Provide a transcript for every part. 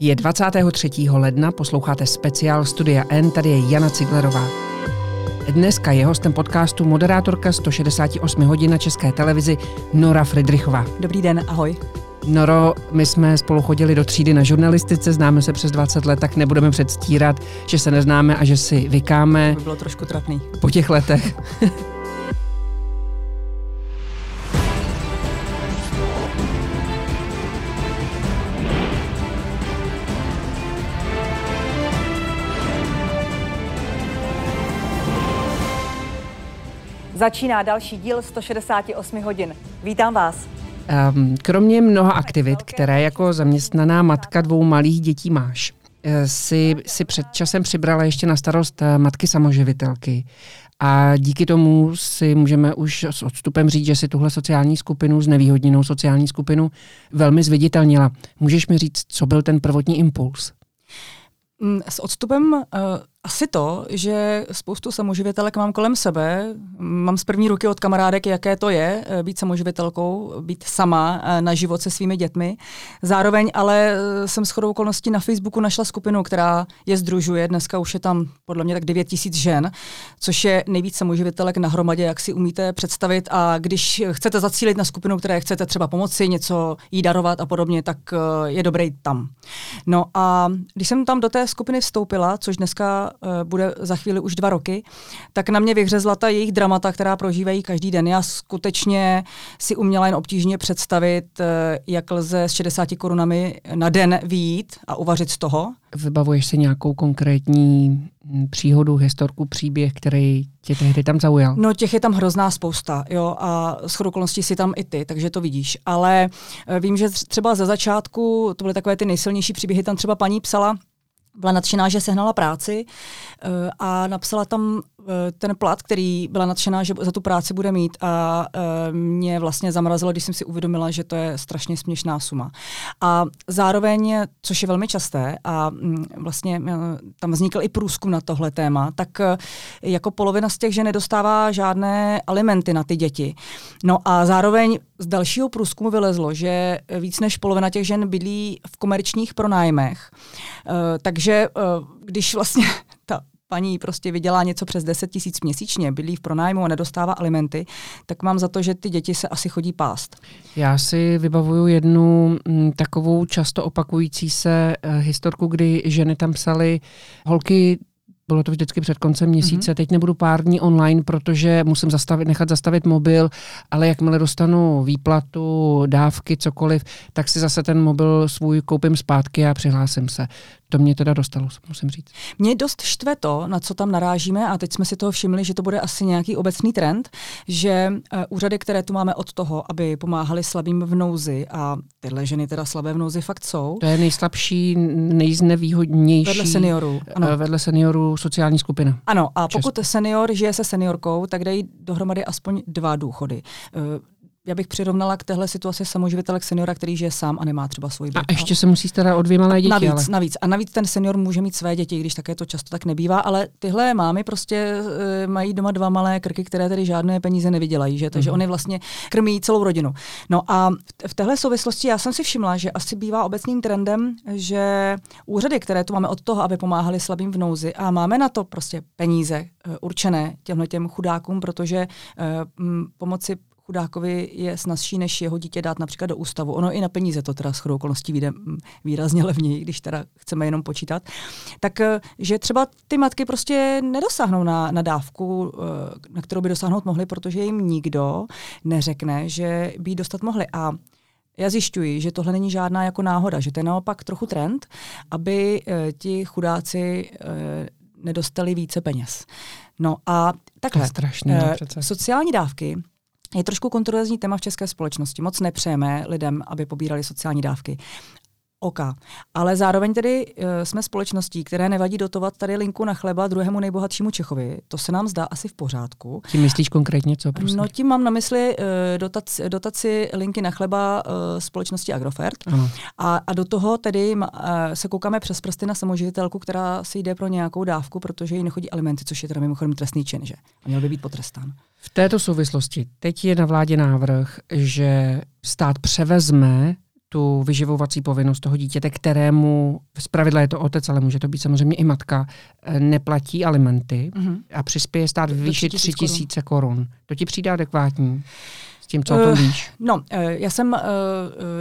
Je 23. ledna, posloucháte speciál Studia N, tady je Jana Ciglerová. Dneska je hostem podcastu moderátorka 168 hodin na České televizi Nora Friedrichová. Dobrý den, ahoj. Noro, my jsme spolu chodili do třídy na žurnalistice, známe se přes 20 let, tak nebudeme předstírat, že se neznáme a že si vykáme. To by bylo trošku trapný. Po těch letech. Začíná další díl 168 hodin. Vítám vás. Um, kromě mnoha aktivit, které jako zaměstnaná matka dvou malých dětí máš, eh, si, si před časem přibrala ještě na starost eh, matky samoživitelky. A díky tomu si můžeme už s odstupem říct, že si tuhle sociální skupinu, znevýhodněnou sociální skupinu, velmi zviditelnila. Můžeš mi říct, co byl ten prvotní impuls? Mm, s odstupem uh, asi to, že spoustu samoživitelek mám kolem sebe. Mám z první ruky od kamarádek, jaké to je eh, být samoživitelkou, být sama eh, na život se svými dětmi. Zároveň ale eh, jsem s chodou okolností na Facebooku našla skupinu, která je združuje. Dneska už je tam podle mě tak 9 tisíc žen, což je nejvíc samoživitelek na hromadě, jak si umíte představit. A když chcete zacílit na skupinu, které chcete třeba pomoci, něco jí darovat a podobně, tak je dobré tam. No a když jsem tam do té skupiny vstoupila, což dneska bude za chvíli už dva roky, tak na mě vyhřezla ta jejich dramata, která prožívají každý den. Já skutečně si uměla jen obtížně představit, eh, jak lze s 60 korunami na den výjít a uvařit z toho. Vybavuješ si nějakou konkrétní hm, příhodu, historku, příběh, který tě tehdy tam zaujal? No těch je tam hrozná spousta, jo, a s okolností si tam i ty, takže to vidíš. Ale eh, vím, že třeba ze začátku, to byly takové ty nejsilnější příběhy, tam třeba paní psala, byla nadšená, že sehnala práci uh, a napsala tam ten plat, který byla nadšená, že za tu práci bude mít a uh, mě vlastně zamrazilo, když jsem si uvědomila, že to je strašně směšná suma. A zároveň, což je velmi časté a um, vlastně uh, tam vznikl i průzkum na tohle téma, tak jako polovina z těch žen nedostává žádné alimenty na ty děti. No a zároveň z dalšího průzkumu vylezlo, že víc než polovina těch žen bydlí v komerčních pronájmech. Takže když vlastně paní prostě vydělá něco přes 10 tisíc měsíčně, bydlí v pronájmu a nedostává alimenty, tak mám za to, že ty děti se asi chodí pást. Já si vybavuju jednu m, mm, takovou často opakující se uh, historku, kdy ženy tam psaly, holky bylo to vždycky před koncem měsíce, mm-hmm. teď nebudu pár dní online, protože musím zastavit, nechat zastavit mobil, ale jakmile dostanu výplatu, dávky, cokoliv, tak si zase ten mobil svůj koupím zpátky a přihlásím se. To mě teda dostalo, musím říct. Mě dost štve to, na co tam narážíme, a teď jsme si toho všimli, že to bude asi nějaký obecný trend, že uh, úřady, které tu máme od toho, aby pomáhali slabým v nouzi, a tyhle ženy teda slabé v nouzi fakt jsou. To je nejslabší, nejznevýhodnější. Vedle seniorů. Ano. Vedle seniorů sociální skupina. Ano, a pokud senior žije se seniorkou, tak dají dohromady aspoň dva důchody. Uh, já bych přirovnala k téhle situaci samoživitelek seniora, který žije sám a nemá třeba svůj byt. A ještě se musí starat o dvě malé děti. Navíc, ale... navíc. A navíc ten senior může mít své děti, když také to často tak nebývá, ale tyhle mámy prostě uh, mají doma dva malé krky, které tedy žádné peníze nevydělají, že? takže mm-hmm. oni vlastně krmí celou rodinu. No a v téhle souvislosti já jsem si všimla, že asi bývá obecným trendem, že úřady, které tu máme od toho, aby pomáhali slabým v nouzi a máme na to prostě peníze uh, určené těmhle těm chudákům, protože uh, pomoci chudákovi je snazší, než jeho dítě dát například do ústavu. Ono i na peníze to teda s chodou okolností vyjde mm, výrazně levněji, když teda chceme jenom počítat. Tak, eh, že třeba ty matky prostě nedosáhnou na, na dávku, eh, na kterou by dosáhnout mohly, protože jim nikdo neřekne, že by ji dostat mohli. A já zjišťuji, že tohle není žádná jako náhoda, že to je naopak trochu trend, aby e, ti chudáci e, nedostali více peněz. No a takhle. To je strašné, e, sociální dávky je trošku kontroverzní téma v české společnosti. Moc nepřejeme lidem, aby pobírali sociální dávky. OK. Ale zároveň tedy uh, jsme společností, které nevadí dotovat tady linku na chleba druhému nejbohatšímu Čechovi. To se nám zdá asi v pořádku. Tím myslíš konkrétně co, prosím? No tím mám na mysli uh, dotaci, dotaci linky na chleba uh, společnosti Agrofert. Ano. A, a do toho tedy uh, se koukáme přes prsty na samoživitelku, která si jde pro nějakou dávku, protože jí nechodí alimenty, což je teda mimochodem trestný čin, že? A měl by být potrestán. V této souvislosti teď je na vládě návrh, že stát převezme tu vyživovací povinnost toho dítěte, kterému, z pravidla je to otec, ale může to být samozřejmě i matka, eh, neplatí alimenty mm-hmm. a přispěje stát výši 3 tisíce korun. To ti přijde adekvátní? Tím, co o tom eh, víš? Uh, no, uh, já jsem, uh,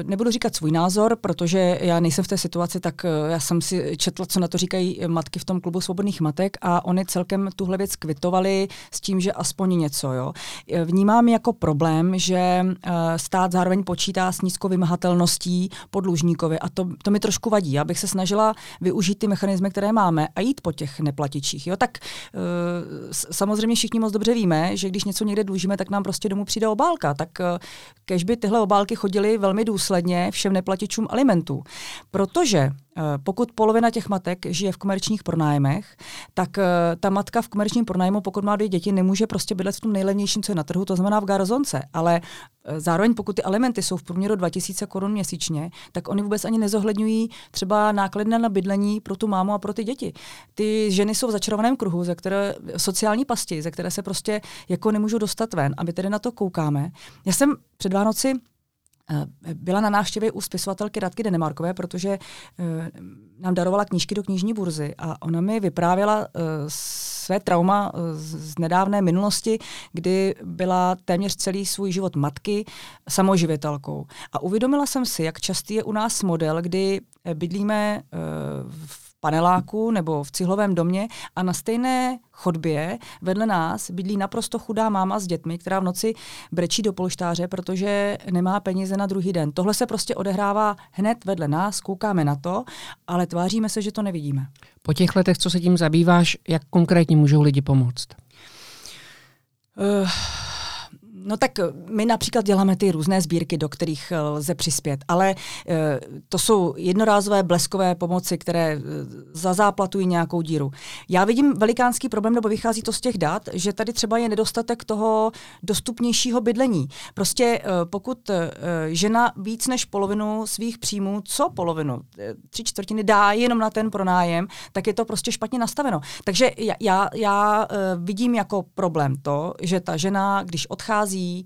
nebudu říkat svůj názor, protože já nejsem v té situaci, tak uh, já jsem si četla, co na to říkají matky v tom klubu svobodných matek a oni celkem tuhle věc kvitovali s tím, že aspoň něco. Jo. Vnímám jako problém, že uh, stát zároveň počítá s nízkou vymahatelností po dlužníkovi a to, to mi trošku vadí. Já bych se snažila využít ty mechanismy, které máme a jít po těch neplatičích. Jo. Tak uh, samozřejmě všichni moc dobře víme, že když něco někde dlužíme, tak nám prostě domů přijde obálka tak eh, kež by tyhle obálky chodily velmi důsledně všem neplatičům alimentů. Protože eh, pokud polovina těch matek žije v komerčních pronájmech, tak eh, ta matka v komerčním pronájmu, pokud má dvě děti, nemůže prostě bydlet v tom nejlevnějším, co je na trhu, to znamená v garzonce. Ale zároveň, pokud ty alimenty jsou v průměru 2000 korun měsíčně, tak oni vůbec ani nezohledňují třeba náklady na bydlení pro tu mámu a pro ty děti. Ty ženy jsou v začarovaném kruhu, ze které sociální pasti, ze které se prostě jako nemůžou dostat ven. A my tedy na to koukáme. Já jsem před Vánoci eh, byla na návštěvě u spisovatelky Radky Denemarkové, protože eh, nám darovala knížky do knižní burzy a ona mi vyprávěla eh, své trauma z nedávné minulosti, kdy byla téměř celý svůj život matky samoživitelkou. A uvědomila jsem si, jak častý je u nás model, kdy bydlíme v paneláku nebo v cihlovém domě a na stejné chodbě vedle nás bydlí naprosto chudá máma s dětmi, která v noci brečí do polštáře, protože nemá peníze na druhý den. Tohle se prostě odehrává hned vedle nás, koukáme na to, ale tváříme se, že to nevidíme. Po těch letech, co se tím zabýváš, jak konkrétně můžou lidi pomoct? Uh, No tak eh, my například děláme ty různé sbírky, do kterých eh, lze přispět, ale e, to jsou jednorázové bleskové pomoci, které zazáplatují nějakou díru. Já vidím velikánský problém, nebo vychází to z těch dat, že tady třeba je nedostatek toho dostupnějšího bydlení. Prostě pokud žena víc než polovinu svých příjmů, co polovinu, tři čtvrtiny dá jenom na ten pronájem, tak je to prostě špatně nastaveno. Takže já, já, já vidím jako problém to, že ta žena, když odchází odchází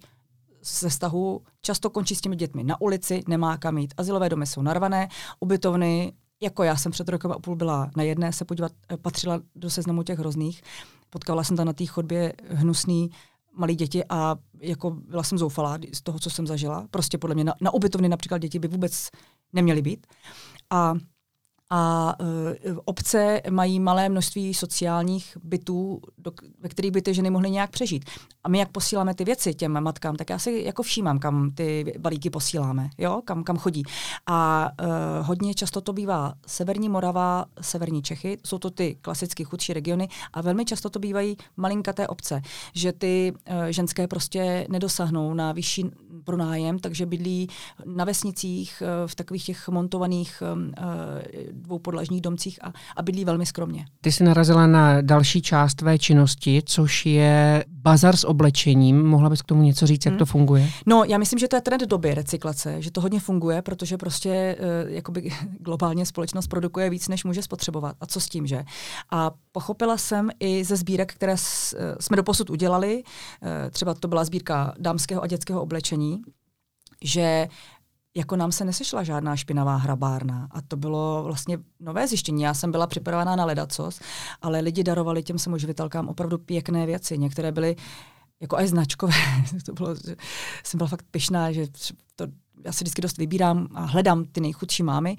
ze vztahu, často končí s těmi dětmi na ulici, nemá kam jít. Azylové domy jsou narvané, ubytovny, jako já jsem před rokem a půl byla na jedné se podívat, eh, patřila do seznamu těch hrozných. Potkala jsem tam na té chodbě hnusný malí děti a jako byla jsem zoufalá z toho, co jsem zažila. Prostě podle mě na, na ubytovny například děti by vůbec neměly být. A a uh, obce mají malé množství sociálních bytů, do, ve kterých by ty ženy mohly nějak přežít. A my jak posíláme ty věci těm matkám, tak já si jako všímám, kam ty balíky posíláme, jo? Kam, kam chodí. A uh, hodně často to bývá Severní Morava, Severní Čechy, jsou to ty klasicky chudší regiony a velmi často to bývají malinkaté obce, že ty uh, ženské prostě nedosáhnou na vyšší pronájem, takže bydlí na vesnicích uh, v takových těch montovaných uh, dvou podlažních domcích a, a bydlí velmi skromně. Ty jsi narazila na další část tvé činnosti, což je bazar s oblečením. Mohla bys k tomu něco říct, jak hmm. to funguje? No, já myslím, že to je trend doby recyklace, že to hodně funguje, protože prostě uh, jakoby globálně společnost produkuje víc, než může spotřebovat. A co s tím, že? A pochopila jsem i ze sbírek, které s, uh, jsme doposud udělali, uh, třeba to byla sbírka dámského a dětského oblečení, že jako nám se nesešla žádná špinavá hrabárna. A to bylo vlastně nové zjištění. Já jsem byla připravená na ledacos, ale lidi darovali těm samoživitelkám opravdu pěkné věci. Některé byly jako aj značkové. to bylo, jsem byla fakt pyšná, že to, já si vždycky dost vybírám a hledám ty nejchudší mámy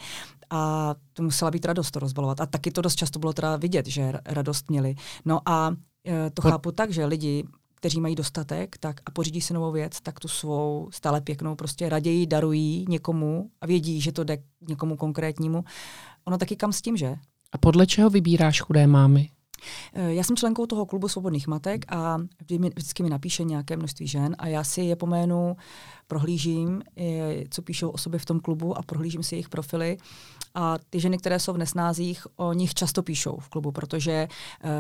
a to musela být radost to rozbalovat. A taky to dost často bylo teda vidět, že radost měli. No a e, to chápu tak, že lidi kteří mají dostatek tak a pořídí si novou věc, tak tu svou stále pěknou prostě raději darují někomu a vědí, že to jde k někomu konkrétnímu. Ono taky kam s tím, že? A podle čeho vybíráš chudé mámy? Eh, já jsem členkou toho klubu svobodných matek a vždycky mi napíše nějaké množství žen a já si je po jménu prohlížím, co píšou osoby v tom klubu a prohlížím si jejich profily. A ty ženy, které jsou v nesnázích, o nich často píšou v klubu, protože uh,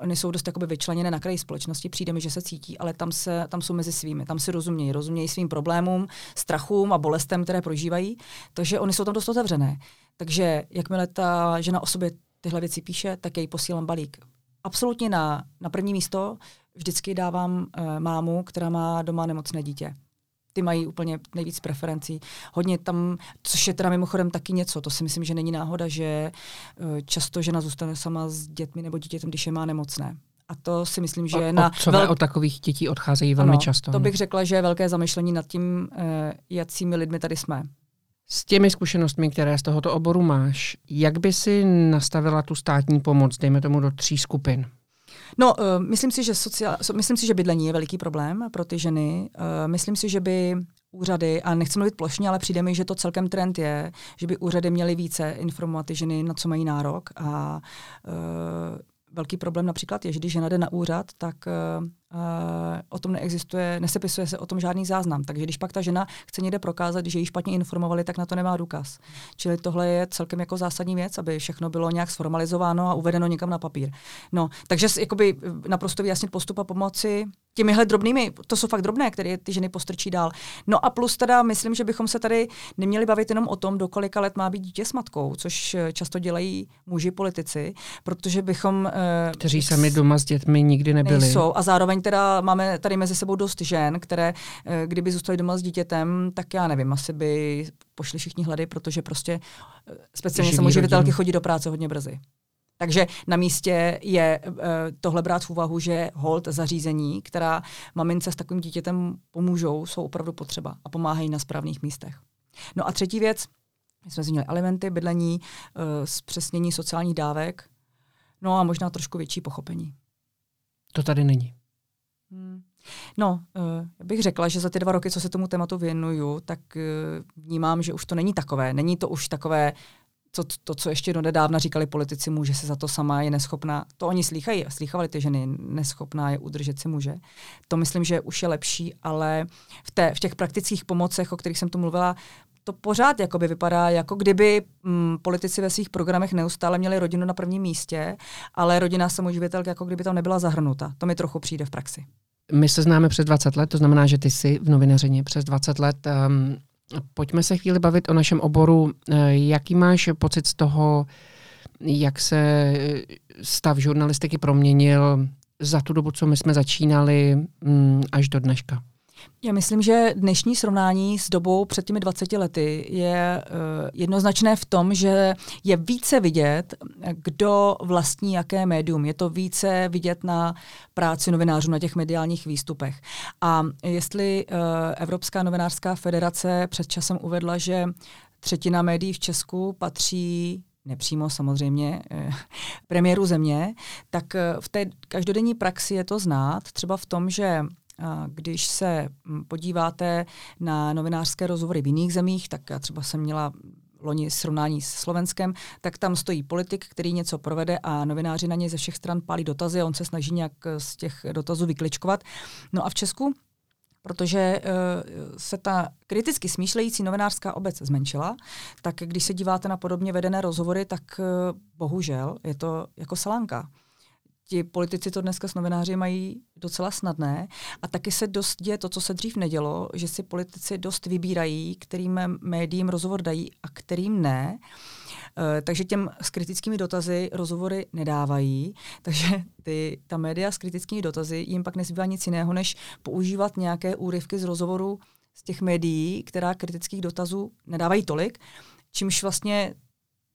oni jsou dost jakoby vyčleněné na kraji společnosti, přijde mi, že se cítí, ale tam, se, tam jsou mezi svými, tam si rozumějí, rozumějí svým problémům, strachům a bolestem, které prožívají, takže oni jsou tam dost otevřené. Takže jakmile ta žena o sobě tyhle věci píše, tak jej posílám balík. Absolutně na, na první místo vždycky dávám uh, mámu, která má doma nemocné dítě. Ty mají úplně nejvíc preferencí. Hodně tam, což je teda mimochodem taky něco, to si myslím, že není náhoda, že eh, často žena zůstane sama s dětmi nebo dítětem, když je má nemocné. A to si myslím, že o, na... Vel... od takových dětí odcházejí velmi ano, často. To bych řekla, že je velké zamyšlení nad tím, uh, jakými lidmi tady jsme. S těmi zkušenostmi, které z tohoto oboru máš, jak by si nastavila tu státní pomoc, dejme tomu do tří skupin? No, uh, myslím, si, že sociál, myslím si, že bydlení je veliký problém pro ty ženy. Uh, myslím si, že by úřady, a nechci mluvit plošně, ale přijde mi, že to celkem trend je, že by úřady měly více informovat ty ženy, na co mají nárok a uh, velký problém například je, že když žena jde na úřad, tak uh, o tom neexistuje, nesepisuje se o tom žádný záznam. Takže když pak ta žena chce někde prokázat, že ji špatně informovali, tak na to nemá důkaz. Čili tohle je celkem jako zásadní věc, aby všechno bylo nějak sformalizováno a uvedeno někam na papír. No, takže jakoby naprosto vyjasnit postup a pomoci těmihle drobnými, to jsou fakt drobné, které ty ženy postrčí dál. No a plus teda myslím, že bychom se tady neměli bavit jenom o tom, do kolika let má být dítě s matkou, což často dělají muži politici, protože bychom... Eh, Kteří sami doma s dětmi nikdy nebyli. Nejsou a zároveň teda máme tady mezi sebou dost žen, které eh, kdyby zůstaly doma s dítětem, tak já nevím, asi by pošli všichni hlady, protože prostě eh, speciálně samoživitelky chodí do práce hodně brzy. Takže na místě je uh, tohle brát v úvahu, že hold zařízení, která mamince s takovým dítětem pomůžou, jsou opravdu potřeba a pomáhají na správných místech. No a třetí věc, my jsme zmínili alimenty, bydlení, uh, zpřesnění sociálních dávek, no a možná trošku větší pochopení. To tady není. Hmm. No, uh, bych řekla, že za ty dva roky, co se tomu tématu věnuju, tak uh, vnímám, že už to není takové. Není to už takové, to, to co ještě do nedávna říkali politici muže se za to sama je neschopná. To oni slýchají, slýchavali ty ženy, neschopná je udržet si muže. To myslím, že už je lepší, ale v, té, v těch praktických pomocech, o kterých jsem tu mluvila, to pořád jakoby vypadá, jako kdyby mm, politici ve svých programech neustále měli rodinu na prvním místě, ale rodina samoživitelka jako kdyby tam nebyla zahrnuta. To mi trochu přijde v praxi. My se známe přes 20 let, to znamená, že ty jsi v novinařině přes 20 let. Um, pojďme se chvíli bavit o našem oboru. Eh, jaký máš pocit z toho, jak se stav žurnalistiky proměnil za tu dobu, co my jsme začínali, um, až do dneška? Já myslím, že dnešní srovnání s dobou před těmi 20 lety je uh, jednoznačné v tom, že je více vidět, kdo vlastní jaké médium. Je to více vidět na práci novinářů na těch mediálních výstupech. A jestli uh, Evropská novinářská federace před časem uvedla, že třetina médií v Česku patří nepřímo samozřejmě eh, premiéru země, tak v té každodenní praxi je to znát, třeba v tom, že když se mm, podíváte na novinářské rozhovory v jiných zemích, tak já třeba jsem měla loni srovnání s Slovenskem, tak tam stojí politik, který něco provede a novináři na něj ze všech stran pálí dotazy a on se snaží nějak z těch dotazů vykličkovat. No a v Česku protože uh, se ta kriticky smýšlející novinářská obec zmenšila, tak když se díváte na podobně vedené rozhovory, tak uh, bohužel je to jako salánka ti politici to dneska s novináři mají docela snadné. A taky se dost děje to, co se dřív nedělo, že si politici dost vybírají, kterým médiím rozhovor dají a kterým ne. Uh, takže těm s kritickými dotazy rozhovory nedávají, takže ty, ta média s kritickými dotazy jim pak nezbývá nic jiného, než používat nějaké úryvky z rozhovoru z těch médií, která kritických dotazů nedávají tolik, čímž vlastně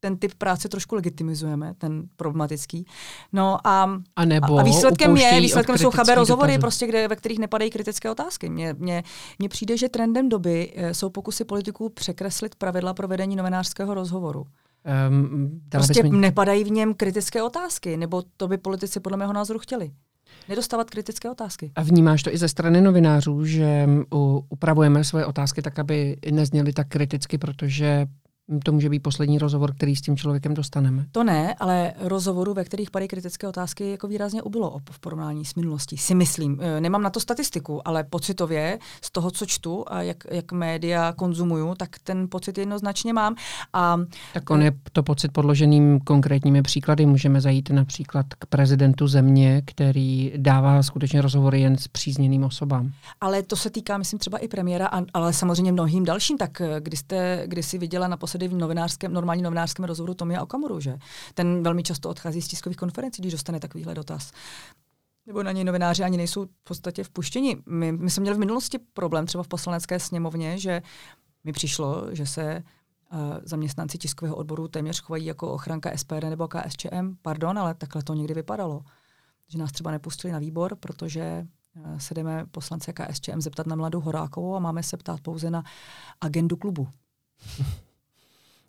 ten typ práce trošku legitimizujeme, ten problematický. No a, a, nebo a výsledkem je, výsledkem jsou chabé rozhovory, prostě, kde, ve kterých nepadají kritické otázky. Mně, mně, mně přijde, že trendem doby eh, jsou pokusy politiků překreslit pravidla pro vedení novinářského rozhovoru. Um, prostě mi... nepadají v něm kritické otázky, nebo to by politici podle mého názoru chtěli. Nedostávat kritické otázky. A vnímáš to i ze strany novinářů, že upravujeme svoje otázky tak, aby nezněly tak kriticky, protože to může být poslední rozhovor, který s tím člověkem dostaneme. To ne, ale rozhovoru, ve kterých padají kritické otázky, jako výrazně ubylo v porovnání s minulostí, si myslím. E, nemám na to statistiku, ale pocitově z toho, co čtu a jak, jak média konzumuju, tak ten pocit jednoznačně mám. A, tak on je to pocit podloženým konkrétními příklady. Můžeme zajít například k prezidentu země, který dává skutečně rozhovory jen s přízněným osobám. Ale to se týká, myslím, třeba i premiéra, ale samozřejmě mnohým dalším. Tak e, kdy jste, kdy jsi viděla naposledy naposledy v novinářském, normálním novinářském rozhovoru Tomia Okamuru, že? Ten velmi často odchází z tiskových konferencí, když dostane takovýhle dotaz. nebo na něj novináři ani nejsou v podstatě vpuštěni. My, my jsme měli v minulosti problém třeba v poslanecké sněmovně, že mi přišlo, že se uh, zaměstnanci tiskového odboru téměř chovají jako ochranka SPD nebo KSČM. Pardon, ale takhle to někdy vypadalo. Že nás třeba nepustili na výbor, protože uh, se jdeme poslance KSČM zeptat na Mladu Horákovou a máme se ptát pouze na agendu klubu.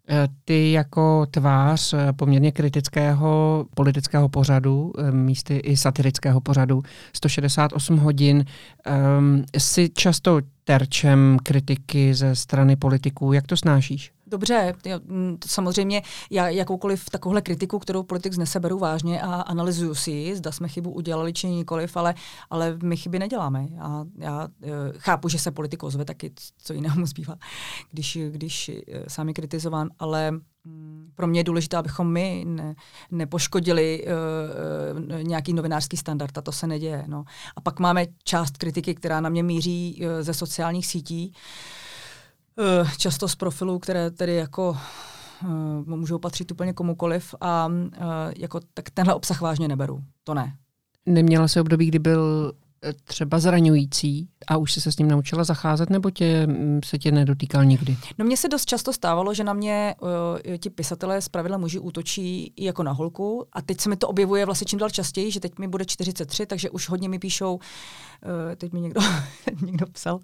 Eh, ty jako tvář eh, poměrně kritického politického pořadu, eh, místy i satirického pořadu 168 hodin, um, si často terčem kritiky ze strany politiků. Jak to snášíš? Dobře, jo, mm, samozřejmě já jakoukoliv takovouhle kritiku, kterou politik znese, beru vážně a analyzuju si, zda jsme chybu udělali či nikoliv, ale, ale my chyby neděláme. Já, já eh, chápu, že se politik ozve, taky co jiného mu zbývá, když, když eh, sám je kritizován, ale mm, pro mě je důležité, abychom my ne, nepoškodili uh, nějaký novinářský standard a to se neděje. No. A pak máme část kritiky, která na mě míří uh, ze sociálních sítí, uh, často z profilů, které tedy jako uh, můžou patřit úplně komukoliv a uh, jako tak tenhle obsah vážně neberu. To ne. Neměla se období, kdy byl třeba zraňující a už jsi se s ním naučila zacházet, nebo tě, mm, se tě nedotýkal nikdy? No mně se dost často stávalo, že na mě uh, ti pisatelé z pravidla muži útočí jako na holku a teď se mi to objevuje vlastně čím dál častěji, že teď mi bude 43, takže už hodně mi píšou, uh, teď mi někdo, někdo psal,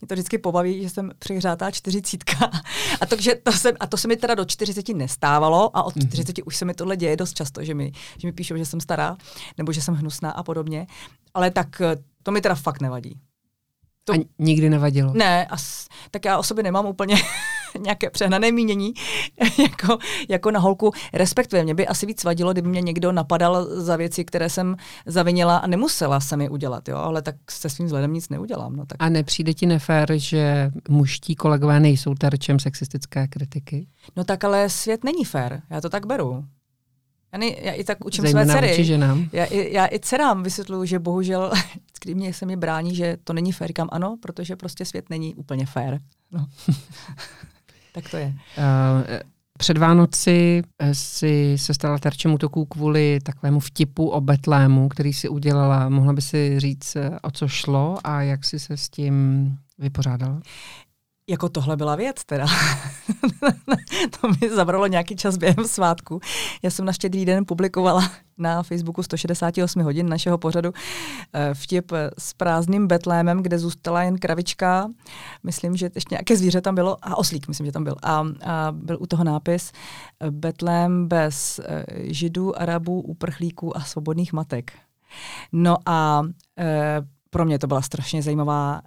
mě to vždycky pobaví, že jsem přihřátá čtyřicítka a, to, že to se, a to se mi teda do 40 nestávalo a od 40 mm-hmm. už se mi tohle děje dost často, že mi, že mi píšou, že jsem stará nebo že jsem hnusná a podobně. Ale tak eh, to mi teda fakt nevadí. To... A nikdy nevadilo? Ne, as, tak já o sobě nemám úplně nějaké přehnané mínění jako, jako na holku. Respektive mě by asi víc vadilo, kdyby mě někdo napadal za věci, které jsem zavinila a nemusela jsem je udělat, jo? ale tak se svým vzhledem nic neudělám. No, tak. A nepřijde ti nefér, že mužtí kolegové nejsou terčem sexistické kritiky? No tak ale svět není fér, já to tak beru. Já, ne, já i tak učím Zajména své dcery. Ženám. Já, i, já i dcerám vysvětluju, že bohužel, když mě se mi brání, že to není fér, kam ano, protože prostě svět není úplně fér. No. tak to je. Uh, před Vánoci eh, si se stala terčem útoků kvůli takovému vtipu o Betlému, který si udělala. Mohla by si říct, eh, o co šlo a jak si se s tím vypořádala? Jako tohle byla věc teda. to mi zabralo nějaký čas během svátku. Já jsem na štědrý den publikovala na Facebooku 168 hodin našeho pořadu eh, vtip s prázdným betlémem, kde zůstala jen kravička. Myslím, že ještě nějaké zvíře tam bylo a oslík, myslím, že tam byl. A, a byl u toho nápis eh, Betlém bez eh, židů, arabů, uprchlíků a svobodných matek. No a e, pro mě to byla strašně zajímavá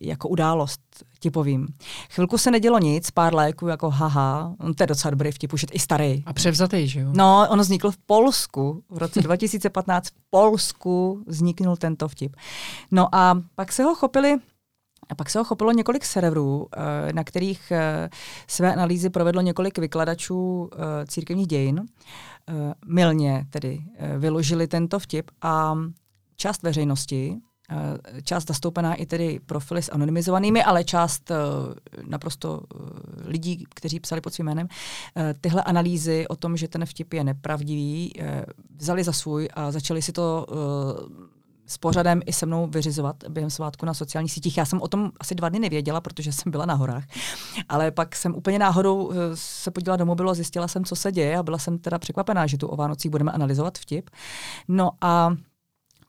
jako událost, ti povím. Chvilku se nedělo nic, pár léků jako haha, on to je docela dobrý vtip, už je i starý. A převzatý, že jo? No, ono vzniklo v Polsku, v roce 2015 v Polsku vzniknul tento vtip. No a pak se ho chopili a pak se ho chopilo několik serverů, eh, na kterých eh, své analýzy provedlo několik vykladačů církevních dějin. Milně tedy vyložili tento vtip a část veřejnosti, Eh, část zastoupená i tedy profily s anonymizovanými, ale část eh, naprosto eh, lidí, kteří psali pod svým jménem, tyhle analýzy o tom, že ten vtip je nepravdivý, vzali za svůj a začali si to s pořadem i se mnou vyřizovat během svátku na sociálních sítích. Já jsem o tom asi dva dny nevěděla, protože jsem byla na horách. Ale pak jsem úplně náhodou se podívala do mobilu a zjistila jsem, co se děje a byla jsem teda překvapená, že tu o Vánocích budeme analyzovat vtip. No a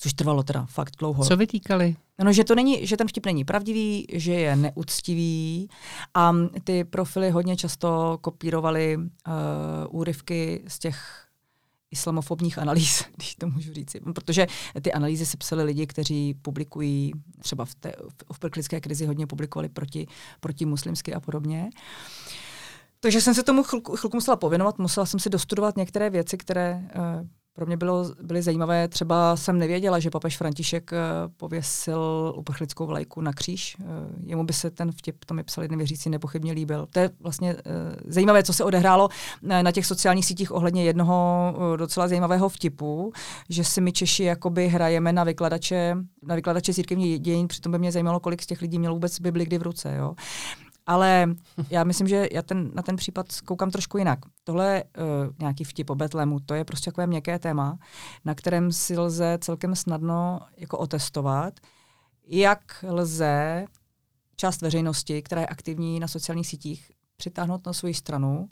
což trvalo teda fakt dlouho. Co vytýkali? No, že, to není, že ten vtip není pravdivý, že je neúctivý a ty profily hodně často kopírovaly uh, úryvky z těch islamofobních analýz, když to můžu říct. Protože ty analýzy se psali lidi, kteří publikují, třeba v, té, v prklické krizi hodně publikovali proti, proti muslimsky a podobně. Takže jsem se tomu chvilku, chvilku musela pověnovat, musela jsem si dostudovat některé věci, které uh, pro mě bylo, byly zajímavé. Třeba jsem nevěděla, že papež František uh, pověsil uprchlickou vlajku na kříž. Uh, jemu by se ten vtip, to mi psali nevěřící, nepochybně líbil. To je vlastně uh, zajímavé, co se odehrálo na, těch sociálních sítích ohledně jednoho docela zajímavého vtipu, že si my Češi jakoby hrajeme na vykladače, na vykladače církevní dějin, přitom by mě zajímalo, kolik z těch lidí mělo vůbec Bibli kdy v ruce. Jo? Ale já myslím, že já ten, na ten případ koukám trošku jinak. tohle je uh, nějaký vtip o Betlemu, to je prostě takové měkké téma, na kterém si lze celkem snadno jako otestovat, jak lze část veřejnosti, která je aktivní na sociálních sítích, přitáhnout na svou stranu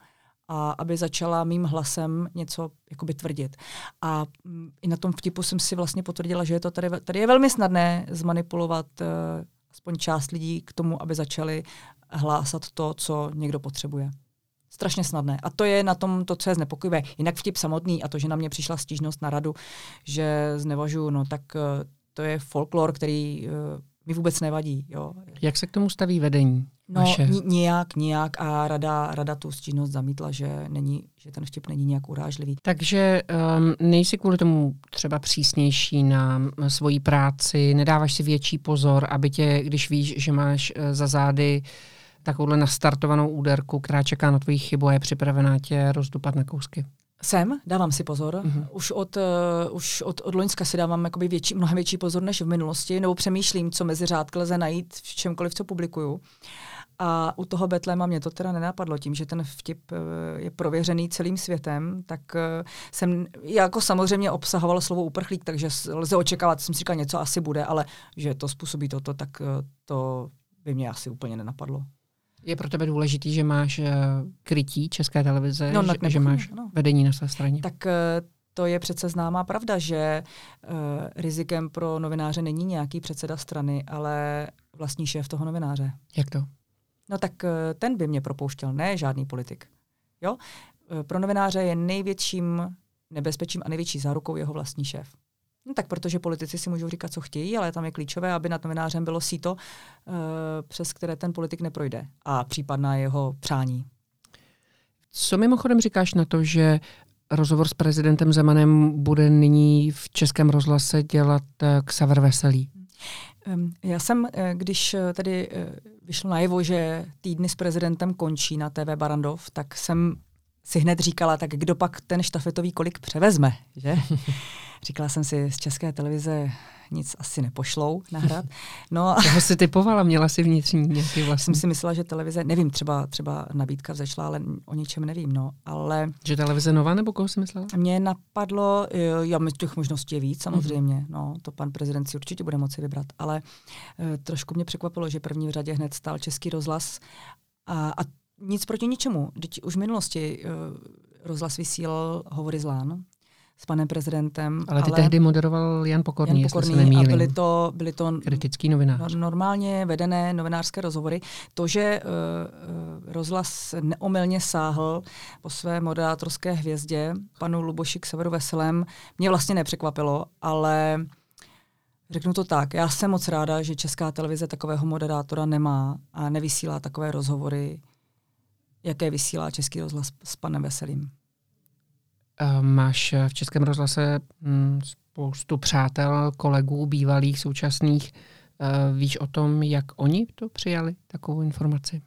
a aby začala mým hlasem něco jakoby tvrdit. A mm, i na tom vtipu jsem si vlastně potvrdila, že je to tady, tady je velmi snadné zmanipulovat uh, aspoň část lidí k tomu, aby začali hlásat to, co někdo potřebuje. Strašně snadné. A to je na tom to, co je znepokojivé. Jinak vtip samotný a to, že na mě přišla stížnost na radu, že znevažuju, no tak uh, to je folklor, který uh, mi vůbec nevadí. Jo. Jak se k tomu staví vedení? No, N- nijak, nijak a rada, rada tu stížnost zamítla, že, není, že ten vtip není nějak urážlivý. Takže um, nejsi kvůli tomu třeba přísnější na svoji práci, nedáváš si větší pozor, aby tě, když víš, že máš uh, za zády takovouhle nastartovanou úderku, která čeká na tvoji chybu a je připravená tě rozdupat na kousky. Jsem, dávám si pozor. Mm-hmm. Už, od, uh, už od, od Loňska si dávám jakoby větší, mnohem větší pozor než v minulosti, nebo přemýšlím, co mezi řádky lze najít v čemkoliv, co publikuju. A u toho Betlema mě to teda nenapadlo tím, že ten vtip uh, je prověřený celým světem, tak uh, jsem jako samozřejmě obsahoval slovo uprchlík, takže lze očekávat, jsem si říkal, něco asi bude, ale že to způsobí toto, tak uh, to by mě asi úplně nenapadlo. Je pro tebe důležitý, že máš uh, krytí České televize, no, že, že máš no. vedení na své straně? Tak uh, to je přece známá pravda, že uh, rizikem pro novináře není nějaký předseda strany, ale vlastní šéf toho novináře. Jak to? No tak uh, ten by mě propouštěl, ne žádný politik. Jo? Uh, pro novináře je největším nebezpečím a největší zárukou jeho vlastní šéf. No tak protože politici si můžou říkat, co chtějí, ale tam je klíčové, aby nad novinářem bylo síto, uh, přes které ten politik neprojde a případná jeho přání. Co mimochodem říkáš na to, že rozhovor s prezidentem Zemanem bude nyní v Českém rozhlase dělat eh, Xaver Veselý? Já jsem, eh, když tady vyšlo najevo, že týdny s prezidentem končí na TV Barandov, tak jsem si hned říkala, tak kdo pak ten štafetový kolik převezme, že? Říkala jsem si, z české televize nic asi nepošlou nahrát. No, Koho si typovala? Měla si vnitřní nějaký vlastní? Jsem si myslela, že televize, nevím, třeba, třeba nabídka vzešla, ale o ničem nevím, no. Ale... Že televize nová, nebo koho si myslela? Mně napadlo, já těch možností je víc samozřejmě, mm-hmm. no, to pan prezident si určitě bude moci vybrat, ale uh, trošku mě překvapilo, že první v řadě hned stál Český rozhlas a, a nic proti ničemu. Teď už v minulosti uh, rozhlas vysílal hovory z Lán, s panem prezidentem. Ale ty ale tehdy moderoval Jan Pokorný, Jan Pokorný jestli se a byly to, byly to kritický novinář. normálně vedené novinářské rozhovory. To, že uh, rozhlas neomylně sáhl po své moderátorské hvězdě panu Luboši k Severu Veselém, mě vlastně nepřekvapilo, ale Řeknu to tak, já jsem moc ráda, že česká televize takového moderátora nemá a nevysílá takové rozhovory, jaké vysílá Český rozhlas s panem Veselým. Máš v Českém rozhlase hm, spoustu přátel, kolegů, bývalých, současných. Víš o tom, jak oni to přijali, takovou informaci?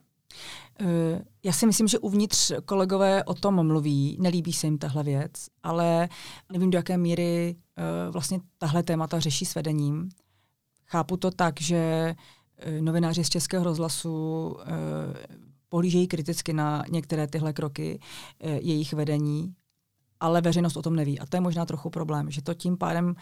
Eh, já si myslím, že uvnitř kolegové o tom mluví, nelíbí se jim tahle věc, ale nevím, do jaké míry eh, vlastně tahle témata řeší s vedením. Chápu to tak, že eh, novináři z Českého rozhlasu pohlížejí kriticky na některé tyhle kroky jejich vedení ale veřejnost o tom neví. A to je možná trochu problém, že to tím pádem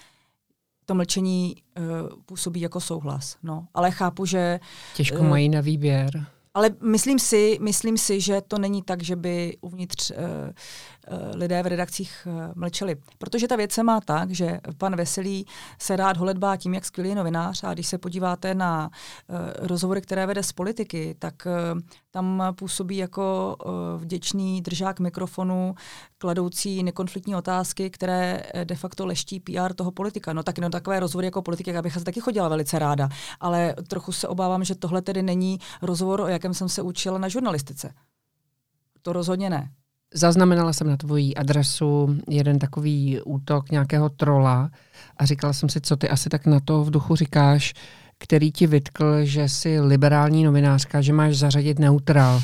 to mlčení uh, působí jako souhlas. No. Ale chápu, že... Těžko uh, mají na výběr. Ale myslím si, myslím si, že to není tak, že by uvnitř uh, uh, lidé v redakcích uh, mlčeli. Protože ta věc se má tak, že pan Veselý se rád holedbá tím, jak skvělý je novinář a když se podíváte na uh, rozhovory, které vede z politiky, tak uh, tam působí jako uh, vděčný držák mikrofonu, kladoucí nekonfliktní otázky, které de facto leští PR toho politika. No tak no, takové rozhovory jako politika, já bych se taky chodila velice ráda, ale trochu se obávám, že tohle tedy není rozhovor, o jakém jsem se učila na žurnalistice. To rozhodně ne. Zaznamenala jsem na tvoji adresu jeden takový útok nějakého trola a říkala jsem si, co ty asi tak na to v duchu říkáš, který ti vytkl, že jsi liberální novinářka, že máš zařadit neutrál.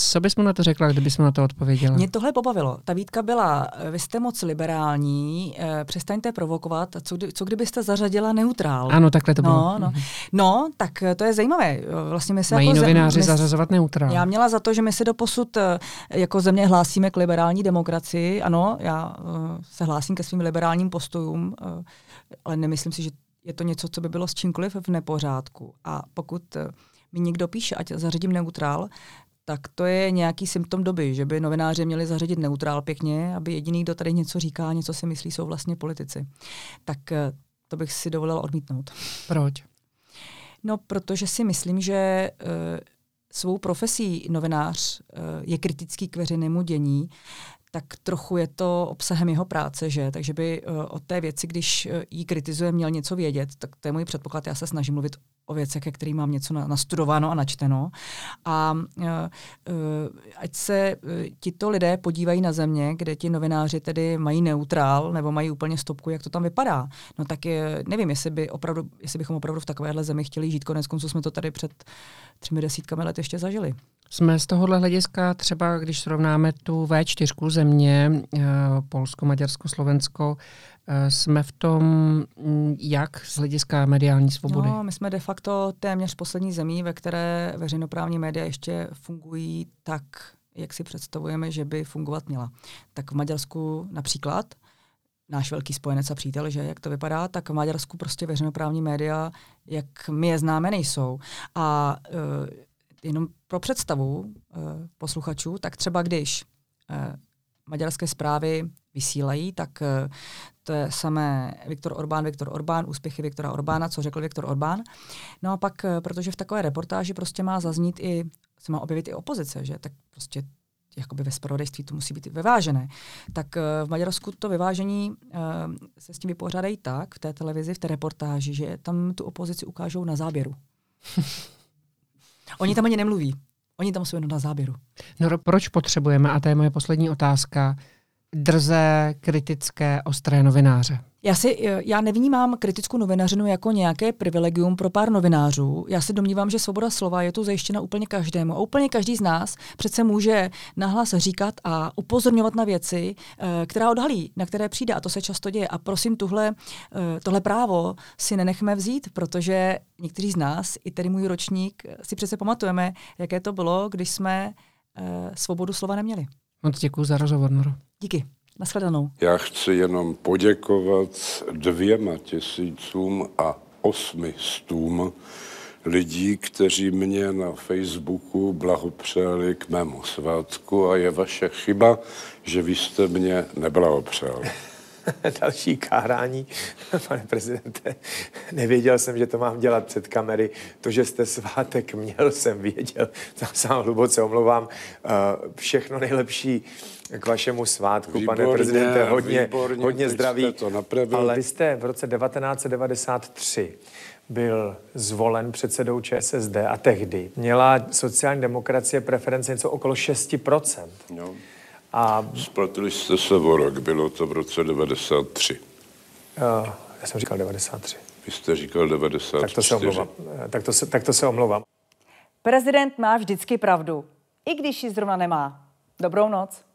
Co bys mu na to řekla, kdybys mu na to odpověděla? Mě tohle pobavilo. Ta výtka byla, vy jste moc liberální, eh, přestaňte provokovat, co, kdy, co kdybyste zařadila neutrál? Ano, takhle to no, bylo. No, no, tak to je zajímavé. Vlastně my se Mají jako novináři zem, zařazovat neutrál. Já měla za to, že my se doposud eh, jako země hlásíme k liberální demokracii. Ano, já se hlásím ke svým liberálním postojům, ale nemyslím si, že je to něco, co by bylo s čímkoliv v nepořádku. A pokud mi někdo píše, ať zařadím neutrál, tak to je nějaký symptom doby, že by novináři měli zařadit neutrál pěkně, aby jediný, kdo tady něco říká, něco si myslí, jsou vlastně politici. Tak to bych si dovolila odmítnout. Proč? No, protože si myslím, že uh, svou profesí novinář uh, je kritický k veřejnému dění, tak trochu je to obsahem jeho práce, že? Takže by uh, o té věci, když uh, ji kritizuje, měl něco vědět, tak to je můj předpoklad. Já se snažím mluvit o věcech, ke kterým mám něco nastudováno a načteno. A uh, uh, ať se uh, tito lidé podívají na země, kde ti novináři tedy mají neutrál nebo mají úplně stopku, jak to tam vypadá. No tak je, nevím, jestli, by opravdu, jestli bychom opravdu v takovéhle zemi chtěli žít. Konec konců jsme to tady před třemi desítkami let ještě zažili. Jsme z tohohle hlediska třeba, když srovnáme tu V4 země, Polsko, Maďarsko, Slovensko, Eh, jsme v tom, mm, jak z hlediska mediální svobody? No, my jsme de facto téměř poslední zemí, ve které veřejnoprávní média ještě fungují tak, jak si představujeme, že by fungovat měla. Tak v Maďarsku například, náš velký spojenec a přítel, že jak to vypadá, tak v Maďarsku prostě veřejnoprávní média, jak my je známe, nejsou. A uh, jenom pro představu uh, posluchačů, tak třeba když uh, maďarské zprávy vysílají, tak uh, to je samé Viktor Orbán, Viktor Orbán, úspěchy Viktora Orbána, co řekl Viktor Orbán. No a pak, eh, protože v takové reportáži prostě má zaznít i, se má objevit i opozice, že tak prostě jakoby ve spravodajství to musí být vyvážené. Tak eh, v Maďarsku to vyvážení se s tím vypořádají tak v té televizi, v té reportáži, že tam tu opozici ukážou na záběru. Oni tam ani nemluví. Oni tam jsou jenom na záběru. No proč potřebujeme, a to je moje poslední otázka, drzé, kritické, ostré novináře? Já, si, já nevnímám kritickou novinařinu jako nějaké privilegium pro pár novinářů. Já si domnívám, že svoboda slova je tu zajištěna úplně každému. A úplně každý z nás přece může nahlas říkat a upozorňovat na věci, eh, která odhalí, na které přijde. A to se často děje. A prosím, tuhle, eh, tohle právo si nenechme vzít, protože někteří z nás, i tedy můj ročník, si přece pamatujeme, jaké to bylo, když jsme eh, svobodu slova neměli. Moc děkuji za rozhovor, Noro. Díky. Naschledanou. Já chci jenom poděkovat dvěma tisícům a osmistům lidí, kteří mě na Facebooku blahopřáli k mému svátku a je vaše chyba, že vy jste mě neblahopřáli. další kárání. Pane prezidente, nevěděl jsem, že to mám dělat před kamery. To, že jste svátek měl, jsem věděl. To sám hluboce omlouvám. Eh, všechno nejlepší k vašemu svátku, výborně, pane prezidente. Hodně, výborně, hodně zdraví. To Ale vy jste v roce 1993 byl zvolen předsedou ČSSD a tehdy měla sociální demokracie preference něco okolo 6%. No. A... Spletli jste se o rok, bylo to v roce 93. Uh, eh, já jsem říkal 93. Vy jste říkal 94. Tak to se omlouvám. Eh, tak to se, tak to se omlouvám. Prezident má vždycky pravdu, i když ji zrovna nemá. Dobrou noc.